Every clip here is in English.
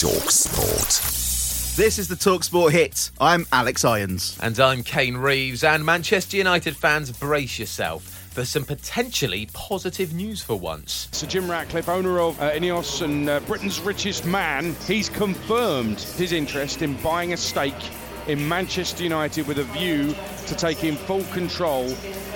Talk Sport. This is the Talksport hit. I'm Alex Irons. And I'm Kane Reeves. And Manchester United fans, brace yourself for some potentially positive news for once. Sir Jim Ratcliffe, owner of uh, Ineos and uh, Britain's richest man, he's confirmed his interest in buying a stake in Manchester United with a view to taking full control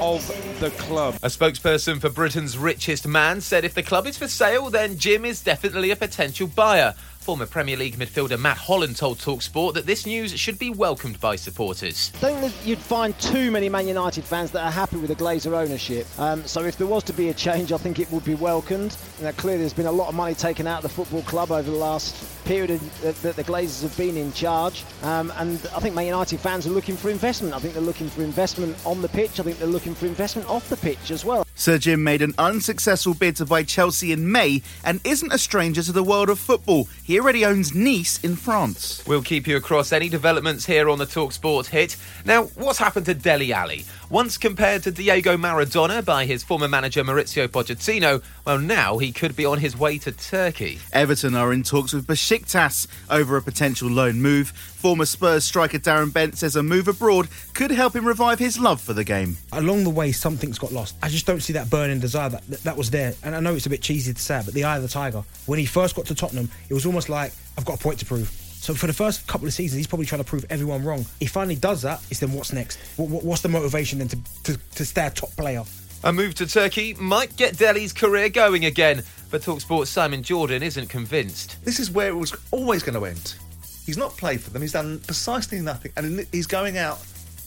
of the club. A spokesperson for Britain's richest man said if the club is for sale, then Jim is definitely a potential buyer. Former Premier League midfielder Matt Holland told Talksport that this news should be welcomed by supporters. I don't think you'd find too many Man United fans that are happy with the Glazer ownership. Um, so if there was to be a change, I think it would be welcomed. Now, clearly, there's been a lot of money taken out of the football club over the last period that the Glazers have been in charge. Um, and I think Man United fans are looking for investment. I think they're looking for investment on the pitch. I think they're looking for investment off the pitch as well. Sir Jim made an unsuccessful bid to buy Chelsea in May and isn't a stranger to the world of football. He already owns Nice in France. We'll keep you across any developments here on the Talksport hit. Now, what's happened to Dele Alli? Once compared to Diego Maradona by his former manager Mauricio Pochettino, well, now he could be on his way to Turkey. Everton are in talks with Besiktas over a potential loan move. Former Spurs striker Darren Bent says a move abroad could help him revive his love for the game. Along the way, something's got lost. I just don't see that burning desire that, that, that was there. And I know it's a bit cheesy to say, but the eye of the tiger. When he first got to Tottenham, it was almost like, I've got a point to prove. So for the first couple of seasons, he's probably trying to prove everyone wrong. He finally does that. It's then what's next? What, what, what's the motivation then to, to, to stay a top player? A move to Turkey might get Dele's career going again, but Talksport's Simon Jordan isn't convinced. This is where it was always going to end. He's not played for them. He's done precisely nothing, and he's going out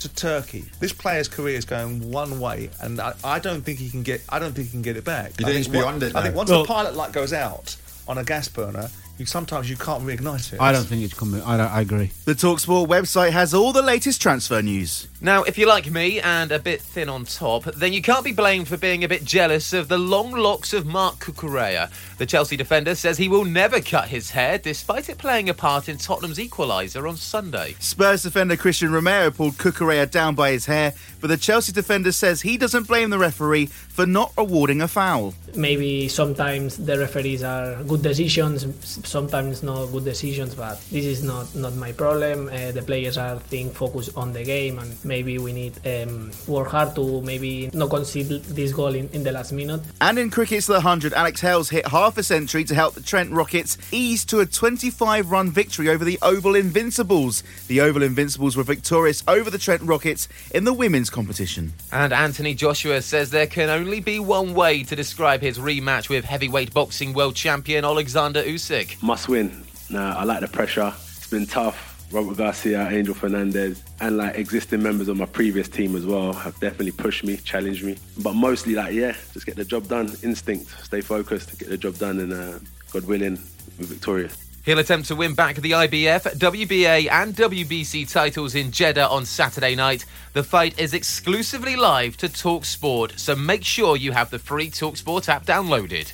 to Turkey. This player's career is going one way, and I, I don't think he can get. I don't think he can get it back. You I think it's beyond it I think once Well- the pilot light goes out on a gas burner, you sometimes you can't reignite it. I don't think it's coming. I, don't, I agree. The Talksport website has all the latest transfer news. Now, if you're like me and a bit thin on top, then you can't be blamed for being a bit jealous of the long locks of Marc Cucurella. The Chelsea defender says he will never cut his hair, despite it playing a part in Tottenham's equaliser on Sunday. Spurs defender Cristian Romero pulled Cucurella down by his hair, but the Chelsea defender says he doesn't blame the referee for not awarding a foul. maybe sometimes the referees are good decisions sometimes not good decisions but this is not not my problem uh, the players are think focused on the game and maybe we need um, work hard to maybe not concede this goal in, in the last minute And in cricket's The 100, Alex Hales hit half a century to help the Trent Rockets ease to a 25 run victory over the Oval Invincibles. The Oval Invincibles were victorious over the Trent Rockets in the women's competition. And Anthony Joshua says there can only be one way to describe his rematch with heavyweight boxing world champion Alexander Usyk. must win. No, I like the pressure. It's been tough. Robert Garcia, Angel Fernandez, and like existing members of my previous team as well have definitely pushed me, challenged me. But mostly, like, yeah, just get the job done. Instinct, stay focused, get the job done, and uh, God willing, we're victorious. He'll attempt to win back the IBF, WBA, and WBC titles in Jeddah on Saturday night. The fight is exclusively live to Talk Sport, so make sure you have the free Talk Sport app downloaded.